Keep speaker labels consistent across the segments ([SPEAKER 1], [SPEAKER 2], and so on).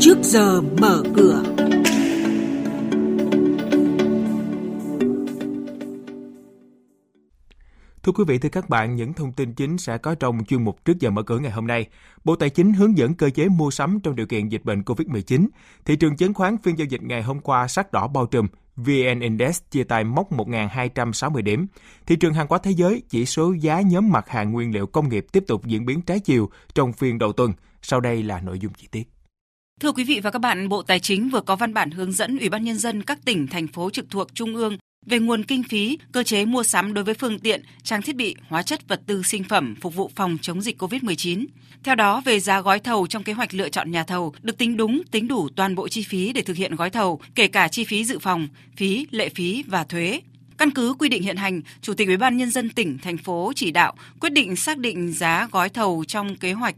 [SPEAKER 1] trước giờ mở cửa.
[SPEAKER 2] Thưa quý vị, thưa các bạn, những thông tin chính sẽ có trong chuyên mục trước giờ mở cửa ngày hôm nay. Bộ Tài chính hướng dẫn cơ chế mua sắm trong điều kiện dịch bệnh COVID-19. Thị trường chứng khoán phiên giao dịch ngày hôm qua sắc đỏ bao trùm, VN Index chia tay mốc 1.260 điểm. Thị trường hàng hóa thế giới, chỉ số giá nhóm mặt hàng nguyên liệu công nghiệp tiếp tục diễn biến trái chiều trong phiên đầu tuần. Sau đây là nội dung chi tiết.
[SPEAKER 3] Thưa quý vị và các bạn, Bộ Tài chính vừa có văn bản hướng dẫn Ủy ban Nhân dân các tỉnh, thành phố trực thuộc Trung ương về nguồn kinh phí, cơ chế mua sắm đối với phương tiện, trang thiết bị, hóa chất vật tư sinh phẩm phục vụ phòng chống dịch COVID-19. Theo đó, về giá gói thầu trong kế hoạch lựa chọn nhà thầu được tính đúng, tính đủ toàn bộ chi phí để thực hiện gói thầu, kể cả chi phí dự phòng, phí, lệ phí và thuế. Căn cứ quy định hiện hành, Chủ tịch Ủy ban nhân dân tỉnh, thành phố chỉ đạo quyết định xác định giá gói thầu trong kế hoạch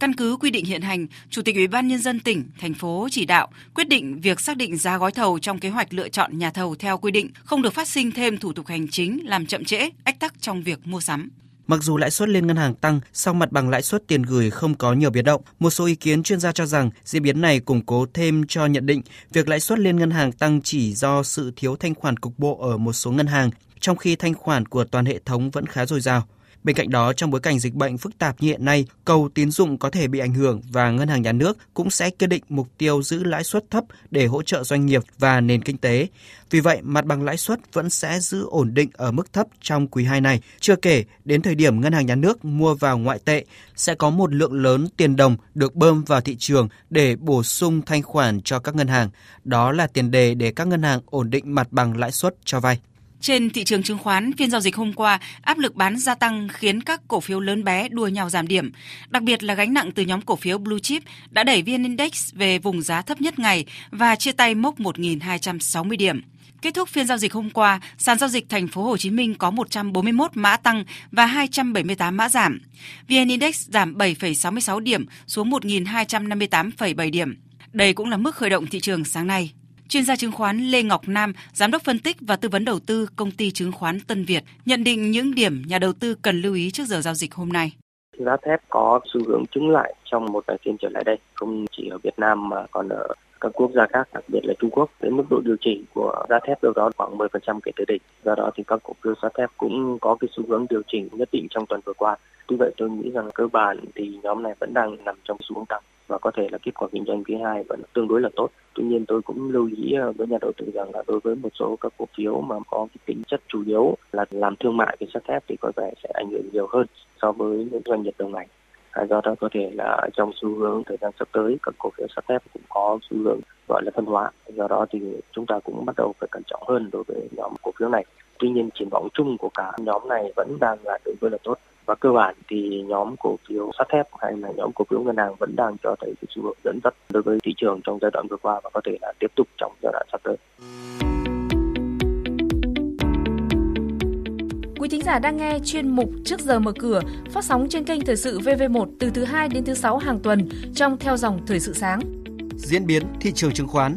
[SPEAKER 3] Căn cứ quy định hiện hành, Chủ tịch Ủy ban nhân dân tỉnh, thành phố chỉ đạo quyết định việc xác định giá gói thầu trong kế hoạch lựa chọn nhà thầu theo quy định, không được phát sinh thêm thủ tục hành chính làm chậm trễ, ách tắc trong việc mua sắm.
[SPEAKER 4] Mặc dù lãi suất liên ngân hàng tăng, song mặt bằng lãi suất tiền gửi không có nhiều biến động. Một số ý kiến chuyên gia cho rằng diễn biến này củng cố thêm cho nhận định việc lãi suất liên ngân hàng tăng chỉ do sự thiếu thanh khoản cục bộ ở một số ngân hàng, trong khi thanh khoản của toàn hệ thống vẫn khá dồi dào. Bên cạnh đó, trong bối cảnh dịch bệnh phức tạp như hiện nay, cầu tín dụng có thể bị ảnh hưởng và ngân hàng nhà nước cũng sẽ quyết định mục tiêu giữ lãi suất thấp để hỗ trợ doanh nghiệp và nền kinh tế. Vì vậy, mặt bằng lãi suất vẫn sẽ giữ ổn định ở mức thấp trong quý 2 này. Chưa kể, đến thời điểm ngân hàng nhà nước mua vào ngoại tệ sẽ có một lượng lớn tiền đồng được bơm vào thị trường để bổ sung thanh khoản cho các ngân hàng. Đó là tiền đề để các ngân hàng ổn định mặt bằng lãi suất cho vay.
[SPEAKER 3] Trên thị trường chứng khoán, phiên giao dịch hôm qua, áp lực bán gia tăng khiến các cổ phiếu lớn bé đua nhau giảm điểm. Đặc biệt là gánh nặng từ nhóm cổ phiếu Blue Chip đã đẩy VN Index về vùng giá thấp nhất ngày và chia tay mốc 1.260 điểm. Kết thúc phiên giao dịch hôm qua, sàn giao dịch thành phố Hồ Chí Minh có 141 mã tăng và 278 mã giảm. VN Index giảm 7,66 điểm xuống 1.258,7 điểm. Đây cũng là mức khởi động thị trường sáng nay. Chuyên gia chứng khoán Lê Ngọc Nam, giám đốc phân tích và tư vấn đầu tư công ty chứng khoán Tân Việt, nhận định những điểm nhà đầu tư cần lưu ý trước giờ giao dịch hôm nay.
[SPEAKER 5] Giá thép có xu hướng chứng lại trong một vài phiên trở lại đây, không chỉ ở Việt Nam mà còn ở các quốc gia khác, đặc biệt là Trung Quốc. Đến mức độ điều chỉnh của giá thép đâu đó khoảng 10% kể từ đỉnh. Do đó thì các cổ phiếu giá thép cũng có cái xu hướng điều chỉnh nhất định trong tuần vừa qua. Tuy vậy tôi nghĩ rằng cơ bản thì nhóm này vẫn đang nằm trong xu hướng tăng và có thể là kết quả kinh doanh quý 2 vẫn tương đối là tốt. Tuy nhiên tôi cũng lưu ý ờ, với nhà đầu tư rằng là đối với một số các cổ phiếu mà có cái tính chất chủ yếu là làm thương mại với sắt thép thì có vẻ sẽ ảnh hưởng nhiều hơn so với những doanh nghiệp đầu ngành. À, do đó có thể là trong xu hướng thời gian sắp tới các cổ phiếu sắt thép cũng có xu hướng gọi là phân hóa. Do đó thì chúng ta cũng bắt đầu phải cẩn trọng hơn đối với nhóm cổ phiếu này. Tuy nhiên triển vọng chung của cả nhóm này vẫn đang là tương đối là tốt và cơ bản thì nhóm cổ phiếu sắt thép hay là nhóm cổ phiếu ngân hàng vẫn đang cho thấy cái xu hướng dẫn dắt đối với thị trường trong giai đoạn vừa qua và có thể là tiếp tục trong giai đoạn sắp tới.
[SPEAKER 6] Quý thính giả đang nghe chuyên mục Trước giờ mở cửa phát sóng trên kênh Thời sự VV1 từ thứ 2 đến thứ 6 hàng tuần trong theo dòng Thời sự sáng.
[SPEAKER 4] Diễn biến thị trường chứng khoán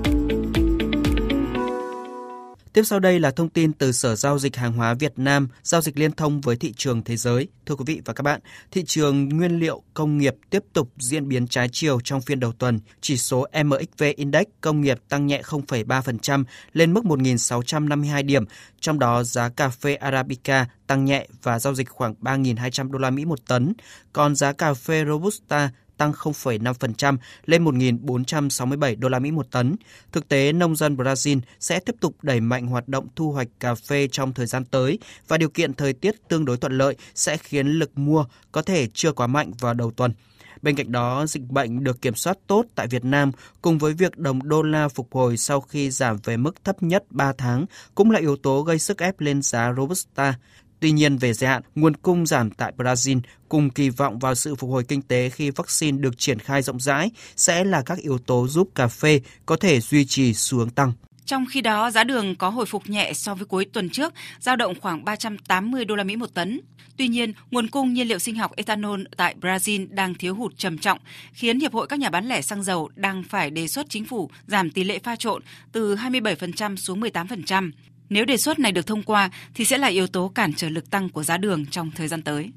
[SPEAKER 4] Tiếp sau đây là thông tin từ Sở Giao dịch Hàng hóa Việt Nam, giao dịch liên thông với thị trường thế giới. Thưa quý vị và các bạn, thị trường nguyên liệu công nghiệp tiếp tục diễn biến trái chiều trong phiên đầu tuần. Chỉ số MXV Index công nghiệp tăng nhẹ 0,3% lên mức 1.652 điểm, trong đó giá cà phê Arabica tăng nhẹ và giao dịch khoảng 3.200 đô la Mỹ một tấn, còn giá cà phê Robusta tăng 0,5% lên 1.467 đô la Mỹ một tấn. Thực tế, nông dân Brazil sẽ tiếp tục đẩy mạnh hoạt động thu hoạch cà phê trong thời gian tới và điều kiện thời tiết tương đối thuận lợi sẽ khiến lực mua có thể chưa quá mạnh vào đầu tuần. Bên cạnh đó, dịch bệnh được kiểm soát tốt tại Việt Nam cùng với việc đồng đô la phục hồi sau khi giảm về mức thấp nhất 3 tháng cũng là yếu tố gây sức ép lên giá Robusta. Tuy nhiên, về dài hạn, nguồn cung giảm tại Brazil cùng kỳ vọng vào sự phục hồi kinh tế khi vaccine được triển khai rộng rãi sẽ là các yếu tố giúp cà phê có thể duy trì xu hướng tăng.
[SPEAKER 3] Trong khi đó, giá đường có hồi phục nhẹ so với cuối tuần trước, dao động khoảng 380 đô la Mỹ một tấn. Tuy nhiên, nguồn cung nhiên liệu sinh học ethanol tại Brazil đang thiếu hụt trầm trọng, khiến Hiệp hội các nhà bán lẻ xăng dầu đang phải đề xuất chính phủ giảm tỷ lệ pha trộn từ 27% xuống 18%. Nếu đề xuất này được thông qua thì sẽ là yếu tố cản trở lực tăng của giá đường trong thời gian tới.